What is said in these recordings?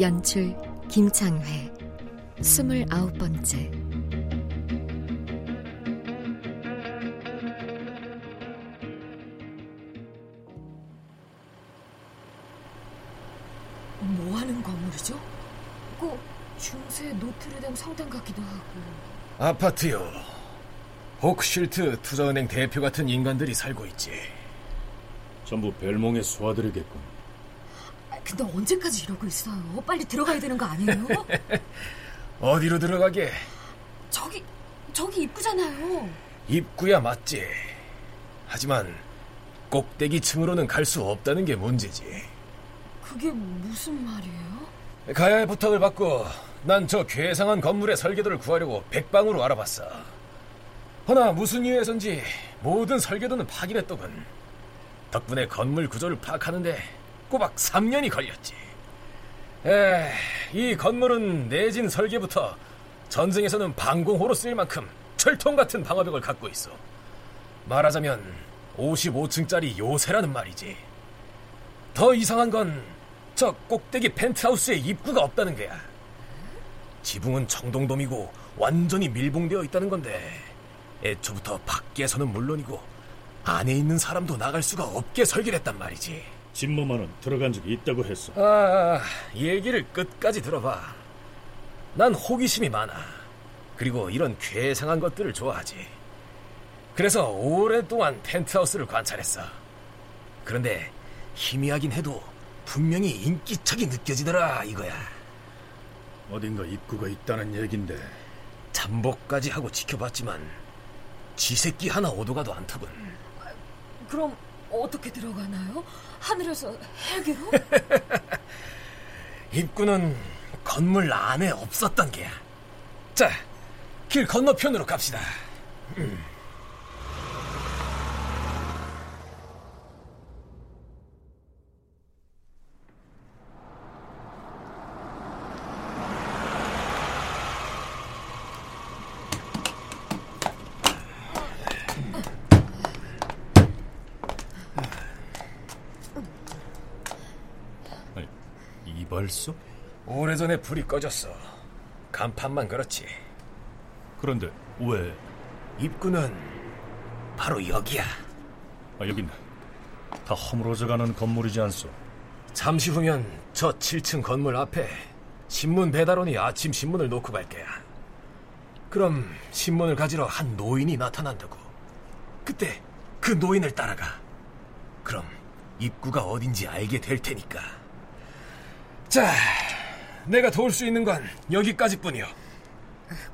연출 김창회 스물아홉 번째 뭐 하는 건물이죠? 꼭 중세 노트르담 성당 같기도 하고. 아파트요. 호크실트 투자은행 대표 같은 인간들이 살고 있지. 전부 벨몽의 수하들이겠군. 아, 근데 언제까지 이러고 있어요? 빨리 들어가야 되는 거 아니에요? 어디로 들어가게? 저기, 저기 입구잖아요. 입구야 맞지. 하지만 꼭대기 층으로는 갈 수 없다는 게 문제지. 그게 무슨 말이에요? 가야의 부탁을 받고 난 저 괴상한 건물의 설계도를 구하려고 백방으로 알아봤어. 허나 무슨 이유에선지 모든 설계도는 파기했더군. 덕분에 건물 구조를 파악하는데 꼬박 3년이 걸렸지. 에, 이 건물은 내진 설계부터 전쟁에서는 방공호로 쓰일 만큼 철통 같은 방어벽을 갖고 있어. 말하자면 55층짜리 요새라는 말이지. 더 이상한 건 저 꼭대기 펜트하우스에 입구가 없다는 거야. 지붕은 청동돔이고 완전히 밀봉되어 있다는 건데 애초부터 밖에서는 물론이고 안에 있는 사람도 나갈 수가 없게 설계했단 말이지. 진모만은 들어간 적이 있다고 했어. 아, 얘기를 끝까지 들어봐. 난 호기심이 많아. 그리고 이런 괴상한 것들을 좋아하지. 그래서 오랫동안 펜트하우스를 관찰했어. 그런데 희미하긴 해도 분명히 인기척이 느껴지더라 이거야. 어딘가 입구가 있다는 얘긴데. 잠복까지 하고 지켜봤지만 쥐새끼 하나 오도가도 않더군. 그럼 어떻게 들어가나요? 하늘에서 헬기로? 입구는 건물 안에 없었던 게야. 자, 길 건너편으로 갑시다. 음. 이발소? 오래전에 불이 꺼졌어. 간판만 그렇지. 그런데 왜? 입구는 바로 여기야. 아, 여긴 다 허물어져가는 건물이지 않소? 잠시 후면 저 7층 건물 앞에 신문 배달원이 아침 신문을 놓고 갈 거야. 그럼 신문을 가지러 한 노인이 나타난다고. 그때 그 노인을 따라가. 그럼 입구가 어딘지 알게 될 테니까. 자, 내가 도울 수 있는 건 여기까지뿐이요.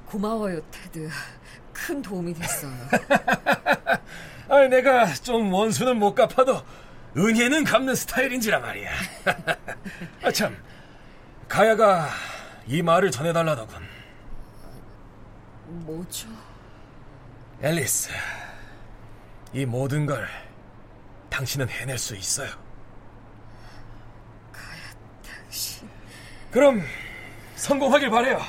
고마워요, 테드. 큰 도움이 됐어요. 아, 내가 좀 원수는 못 갚아도 은혜는 갚는 스타일인지라 말이야. 아, 참, 가야가 이 말을 전해달라더군. 뭐죠? 앨리스, 이 모든 걸 당신은 해낼 수 있어요. 그럼 성공하길 바래요.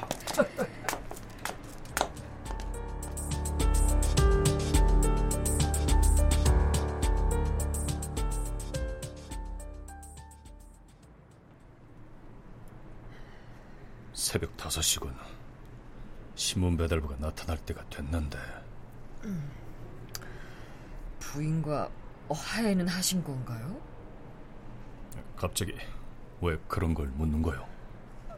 새벽 5시군. 신문 배달부가 나타날 때가 됐는데 부인과 화해는 하신 건가요? 갑자기 왜 그런 걸 묻는 거요?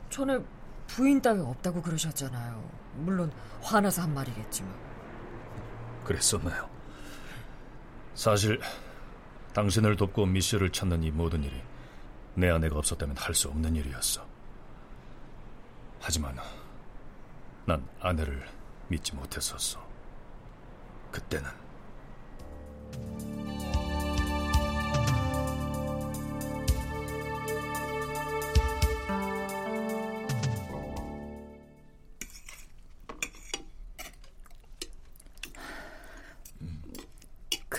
전에 부인 따위 없다고 그러셨잖아요. 물론 화나서 한 말이겠지만. 그랬었나요? 사실 당신을 돕고 미쉬를 찾는 이 모든 일이 내 아내가 없었다면 할 수 없는 일이었어. 하지만 난 아내를 믿지 못했었어. 그때는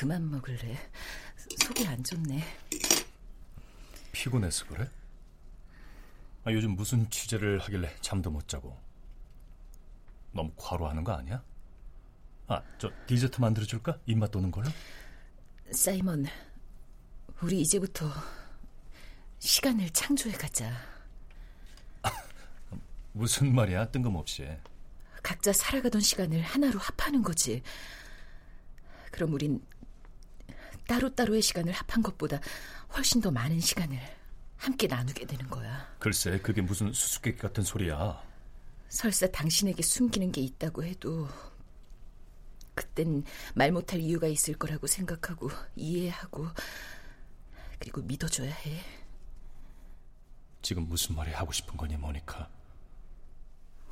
그만 먹을래. 속이 안 좋네. 피곤해서 그래? 아, 요즘 무슨 취재를 하길래 잠도 못 자고 너무 과로하는 거 아니야? 아, 저 디저트 만들어줄까? 입맛 도는 걸로? 사이먼, 우리 이제부터 시간을 창조해 가자. 무슨 말이야? 뜬금없이. 각자 살아가던 시간을 하나로 합하는 거지. 그럼 우린 따로따로의 시간을 합한 것보다 훨씬 더 많은 시간을 함께 나누게 되는 거야. 글쎄, 그게 무슨 수수께끼 같은 소리야. 설사 당신에게 숨기는 게 있다고 해도 그땐 말 못할 이유가 있을 거라고 생각하고 이해하고 그리고 믿어줘야 해. 지금 무슨 말이 하고 싶은 거니, 모니카?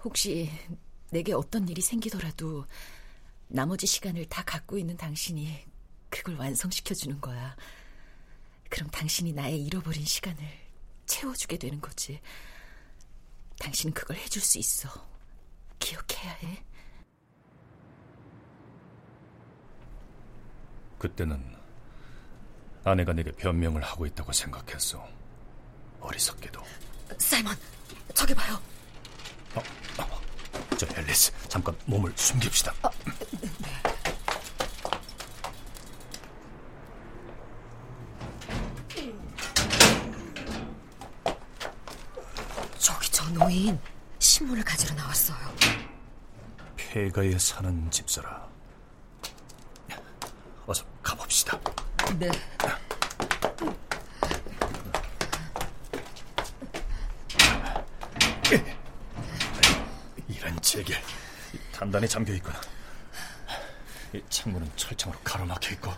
혹시 내게 어떤 일이 생기더라도 나머지 시간을 다 갖고 있는 당신이 그걸 완성시켜 주는 거야. 그럼 당신이 나의 잃어버린 시간을 채워주게 되는 거지. 당신은 그걸 해줄 수 있어. 기억해야 해. 그때는 아내가 내게 변명을 하고 있다고 생각했어. 어리석게도. 사이먼, 저기 봐요. 저 앨리스, 잠깐 몸을 숨깁시다. 저 노인 신문을 가지러 나왔어요. 폐가에 사는 집사라. 어서 가봅시다. 네. 이런 제길 단단히 잠겨 있구나. 이 창문은 철창으로 가로막혀 있고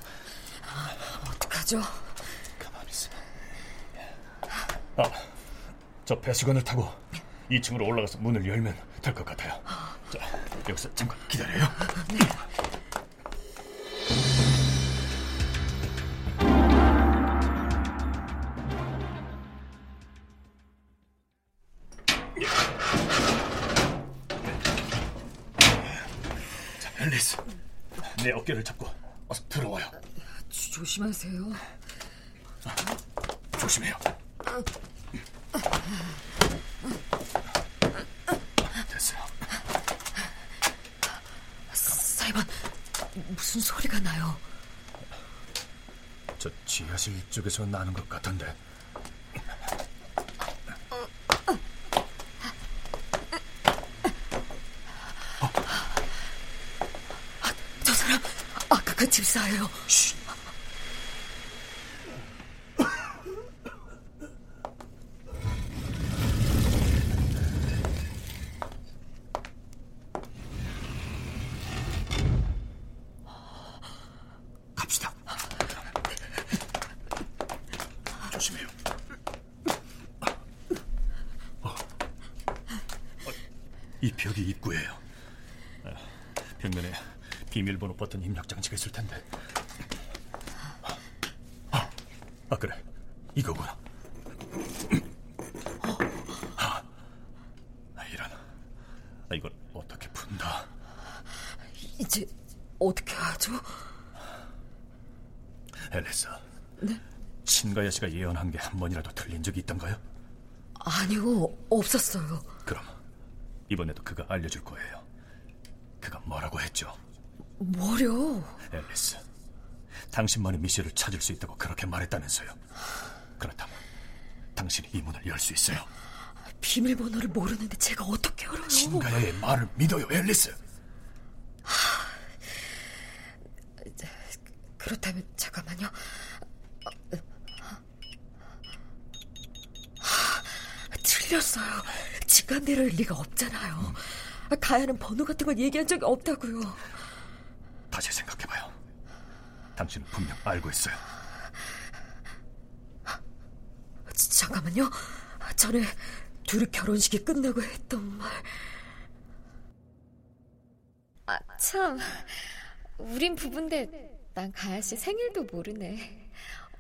어떡하죠? 가만히 있어. 아, 저 배수관을 타고 2층으로 올라가서 문을 열면 될 것 같아요. 자, 여기서 잠깐 기다려요. 자, 앨리스, 내 어깨를 잡고 어서 들어와요. 조심하세요. 조심해요. 됐어요. 사이먼, 무슨 소리가 나요? 저 지하실 쪽에서 나는 것 같은데. 저 사람 아까 그 집사예요. 갑시다. 조심해요. 어. 어, 이 벽이 입구예요. 아, 벽면에 비밀번호 버튼 입력 장치가 있을 텐데. 아, 아 그래. 이거구나. 아, 아, 이걸 어떻게 푼다? 이제 어떻게 하죠? 앨리스, 네? 친가야 씨가 예언한 게 한 번이라도 틀린 적이 있던가요? 아니요, 없었어요. 그럼 이번에도 그가 알려줄 거예요. 뭐라고 했죠? 뭐려? 앨리스, 당신만이 미셸을 찾을 수 있다고 그렇게 말했다면서요. 그렇다면 당신이 이 문을 열 수 있어요. 비밀번호를 모르는데 제가 어떻게 알아요? 친가야의 말을 믿어요, 앨리스. 그렇다면 잠깐만요. 틀렸어요. 직관대로일 리가 없잖아요. 가야는 번호 같은 걸 얘기한 적이 없다고요. 다시 생각해봐요. 당신은 분명 알고 있어요. 잠깐만요. 전에 둘이 결혼식이 끝나고 했던 말. 아, 참. 우린 부부인데 난 가야 씨 생일도 모르네.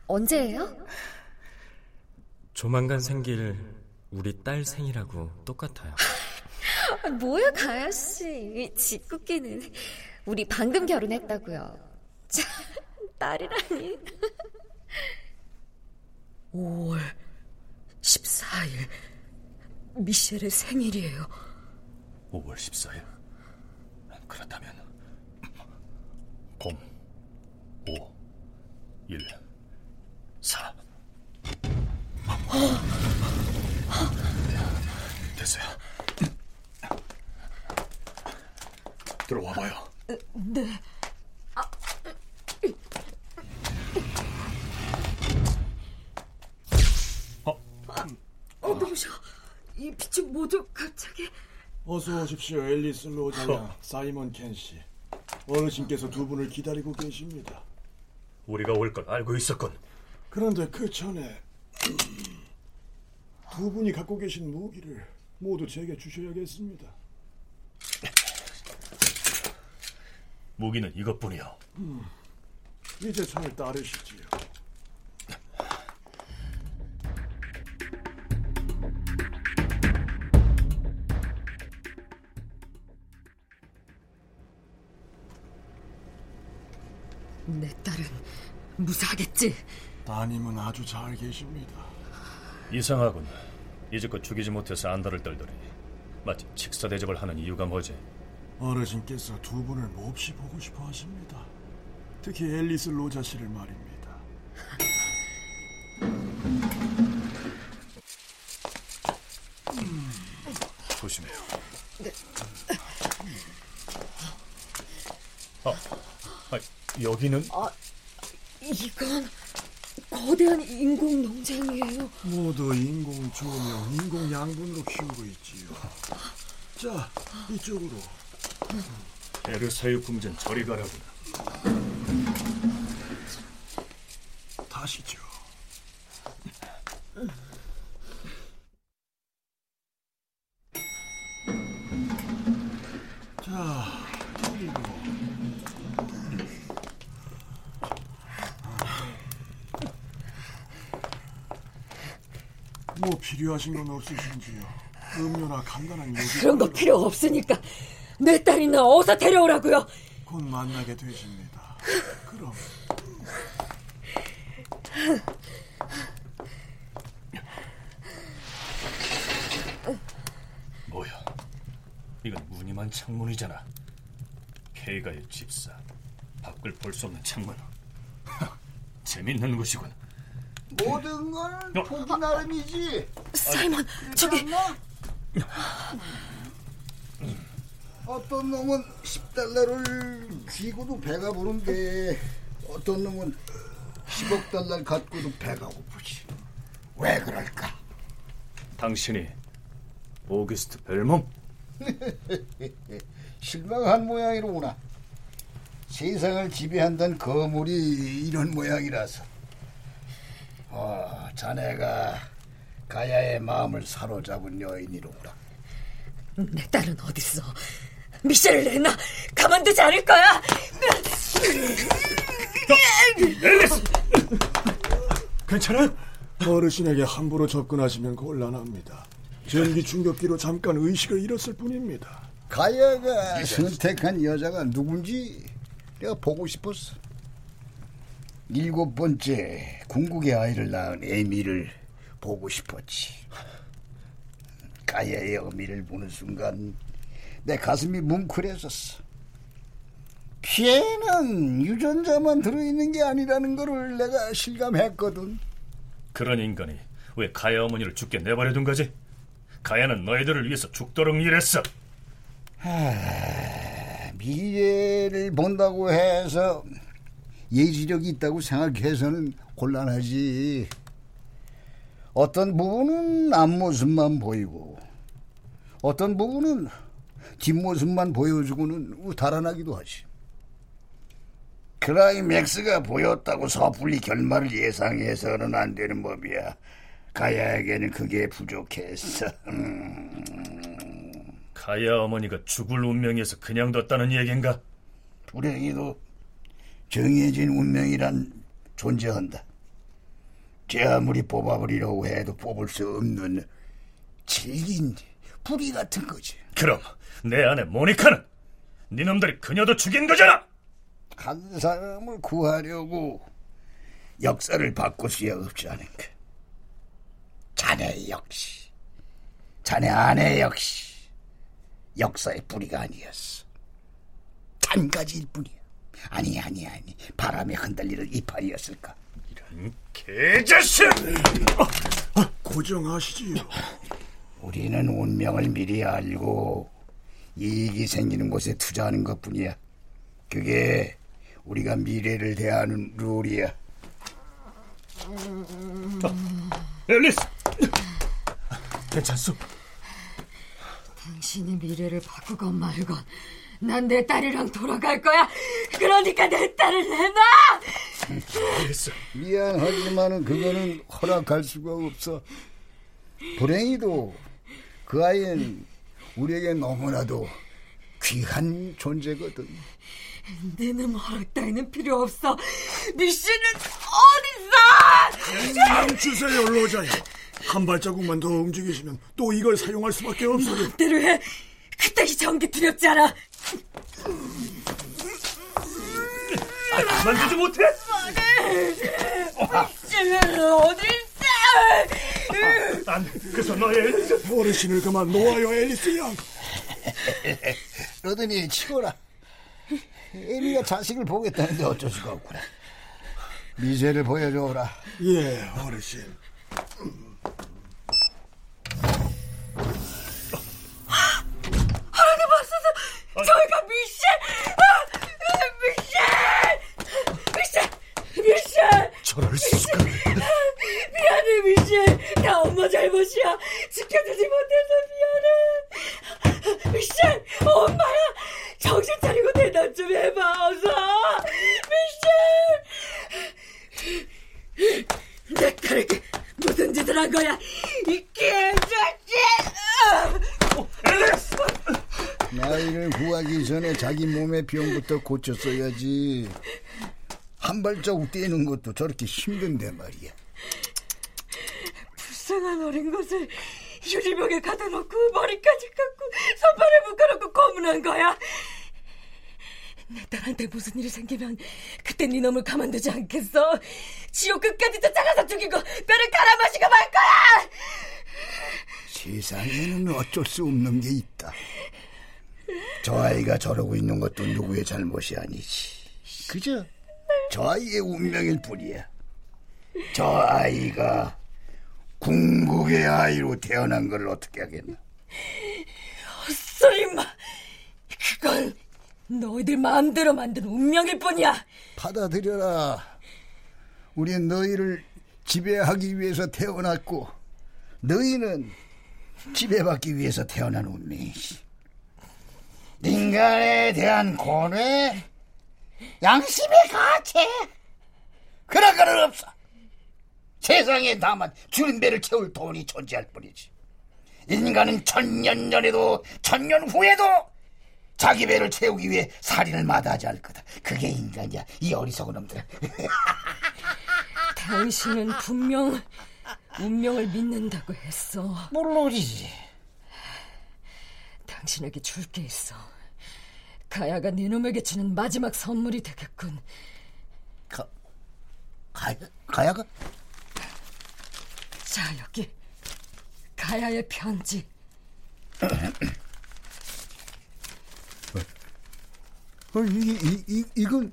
언제예요? 조만간 생길 우리 딸 생일하고 똑같아요. 아, 뭐야, 가야 씨. 짓궂기는. 우리 방금 결혼했다고요. 참, 딸이라니. 5월 14일 미셸의 생일이에요. 5월 14일. 그렇다면 0 5 1 4 됐어요. 들어와 봐요. 네. 어? 어, 너무셔. 이 빛이 뭐죠, 갑자기? 어서 오십시오, 앨리스 로자야, 사이먼 켄 씨. 어르신께서 두 분을 기다리고 계십니다. 우리가 올걸 알고 있었군. 그런데 그 전에 두 분이 갖고 계신 무기를 모두 제게 주셔야겠습니다. 무기는 이것뿐이요. 음, 이제 저를 따르시지요. 내 딸은 무사하겠지? 따님은 아주 잘 계십니다. 이상하군. 이제껏 죽이지 못해서 안달을 떨더니 마치 직사 대접을 하는 이유가 뭐지? 어르신께서 두 분을 몹시 보고 싶어 하십니다. 특히 앨리스 로자 씨를 말입니다. 조심해요. 네. 아, 아, 여기는 아, 이건 거대한 인공 농장이에요. 모두 인공 조명, 인공 양분으로 키우고 있지요. 자, 이쪽으로. 에르사유 궁전 저리 가라구나. 다시죠. 자, 그리고 뭐 필요하신 건 없으신지요? 음료나 간단한 요리 그런 거 필요 없으니까 내 딸이나 어서 데려오라고요. 곧 만나게 되십니다. 그럼 뭐야? 이건 무늬만 창문이잖아. 케이가의 집사. 밖을 볼 수 없는 창문. 재밌는 곳이군. 모든 건 보기 나름이지. 사이먼, 저기. 어떤 놈은 10달러를 쥐고도 배가 부른데 어떤 놈은 10억 달러를 갖고도 배가 고프지. 왜 그럴까? 당신이 오기스트 벨몽? 실망한 모양이로구나. 세상을 지배한다는 거물이 이런 모양이라서. 어, 자네가 가야의 마음을 사로잡은 여인이로구나. 내 딸은 어딨어? 미셸을 내놔. 가만두지 않을 거야. 앨리스! 괜찮아요? 어르신에게 함부로 접근하시면 곤란합니다. 전기 충격기로 잠깐 의식을 잃었을 뿐입니다. 가야가 선택한 여자가 누군지 내가 보고 싶었어. 일곱 번째 궁극의 아이를 낳은 에미를 보고 싶었지. 가야의 어미를 보는 순간 내 가슴이 뭉클해졌어. 피에는 유전자만 들어있는 게 아니라는 거를 내가 실감했거든. 그런 인간이 왜 가야 어머니를 죽게 내버려 둔 거지? 가야는 너희들을 위해서 죽도록 일했어. 하, 미래를 본다고 해서 예지력이 있다고 생각해서는 곤란하지. 어떤 부분은 앞모습만 보이고, 어떤 부분은 뒷모습만 보여주고는 달아나기도 하지. 클라이맥스가 보였다고 섣불리 결말을 예상해서는 안 되는 법이야. 가야에게는 그게 부족했어. 음. 가야 어머니가 죽을 운명에서 그냥 뒀다는 얘긴가? 불행히도 정해진 운명이란 존재한다. 제 아무리 뽑아버리려고 해도 뽑을 수 없는 질긴 뿌리 같은 거지. 그럼 내 아내 모니카는 네 놈들이 그녀도 죽인 거잖아. 한 사람을 구하려고 역사를 바꿀 수야 없지 않은가. 자네 역시, 자네 아내 역시 역사의 뿌리가 아니었어. 한 가지일 뿐이야. 아니 아니 아니 바람에 흔들리는 이파리였을까. 이런 개자식! 고정하시지요. 우리는 운명을 미리 알고 이익이 생기는 곳에 투자하는 것 뿐이야. 그게 우리가 미래를 대하는 룰이야. 앨리스! 괜찮소? 당신이 미래를 바꾸건 말건 난 내 딸이랑 돌아갈 거야. 그러니까 내 딸을 내놔. 앨리스. 미안하지만은 그거는 허락할 수가 없어. 불행히도 그 아이는 우리에게 너무나도 귀한 존재거든. 내놈 허락 따위는 필요 없어. 미씨는 어딨어? 멈추세요, 로자야. 한 발자국만 더 움직이시면 또 이걸 사용할 수밖에 없어요. 마음대로 해. 그따위 전기 두렵지 않아. 아, 그만두지 못해? 미씨는 어딨어? 안 돼. 그래서 너의. 어르신을 그만 놓아요, 앨리스 양. 러드니 치거라. 에미가 자식을 보겠다는데 어쩔 수가 없구나. 미세를 보여줘라. 예, 어르신. 하나님 앞서서 저희가 미씨! 아, 미씨! 미씨! 미씨! 저럴 수가. 미안해 미씨 다 엄마 잘못이야. 지켜주지 못해서 미안해. 미씨 엄마야. 정신 차리고 대답 좀 해봐 어서. 미씨 내 딸에게 무슨 짓을 한 거야? 이 개자식 나이를 구하기 전에 자기 몸의 병부터 고쳤어야지. 한 발자국 떼는 것도 저렇게 힘든데 말이야. 불쌍한 어린 것을 유리병에 가둬 놓고 머리까지 깎고 손발에 묶어놓고 고문한 거야. 내 딸한테 무슨 일이 생기면 그때 네 놈을 가만두지 않겠어. 지옥 끝까지 쫓아가서 죽이고 뼈를 갈아 마시고 말 거야. 세상에는 어쩔 수 없는 게 있다. 저 아이가 저러고 있는 것도 누구의 잘못이 아니지. 그저 저 아이의 운명일 뿐이야. 저 아이가 궁극의 아이로 태어난 걸 어떻게 하겠나? 헛소리 마. 그건 너희들 마음대로 만든 운명일 뿐이야. 받아들여라. 우린 너희를 지배하기 위해서 태어났고 너희는 지배받기 위해서 태어난 운명이지. 인간에 대한 고뇌, 양심의 가책 그런 거는 없어. 세상에 다만 주는 배를 채울 돈이 존재할 뿐이지. 인간은 천년 전에도 천년 후에도 자기 배를 채우기 위해 살인을 마다하지 않을 거다. 그게 인간이야. 이 어리석은 놈들. 당신은 분명 운명을 믿는다고 했어. 물론이지. 당신에게 줄 게 있어. 가야가 네 놈에게 주는 마지막 선물이 되겠군. 가, 가야, 가야가? 자, 여기. 가야의 편지. 어, 이, 이, 이, 이건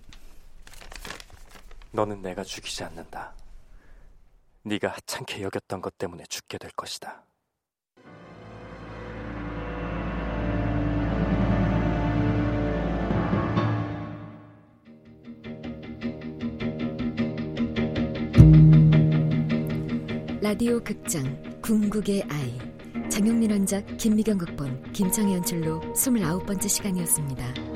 너는 내가 죽이지 않는다. 네가 하찮게 여겼던 것 때문에 죽게 될 것이다. 라디오 극장 궁극의 아이 장영민 원작 김미경 극본 김창희 연출로 29번째 시간이었습니다.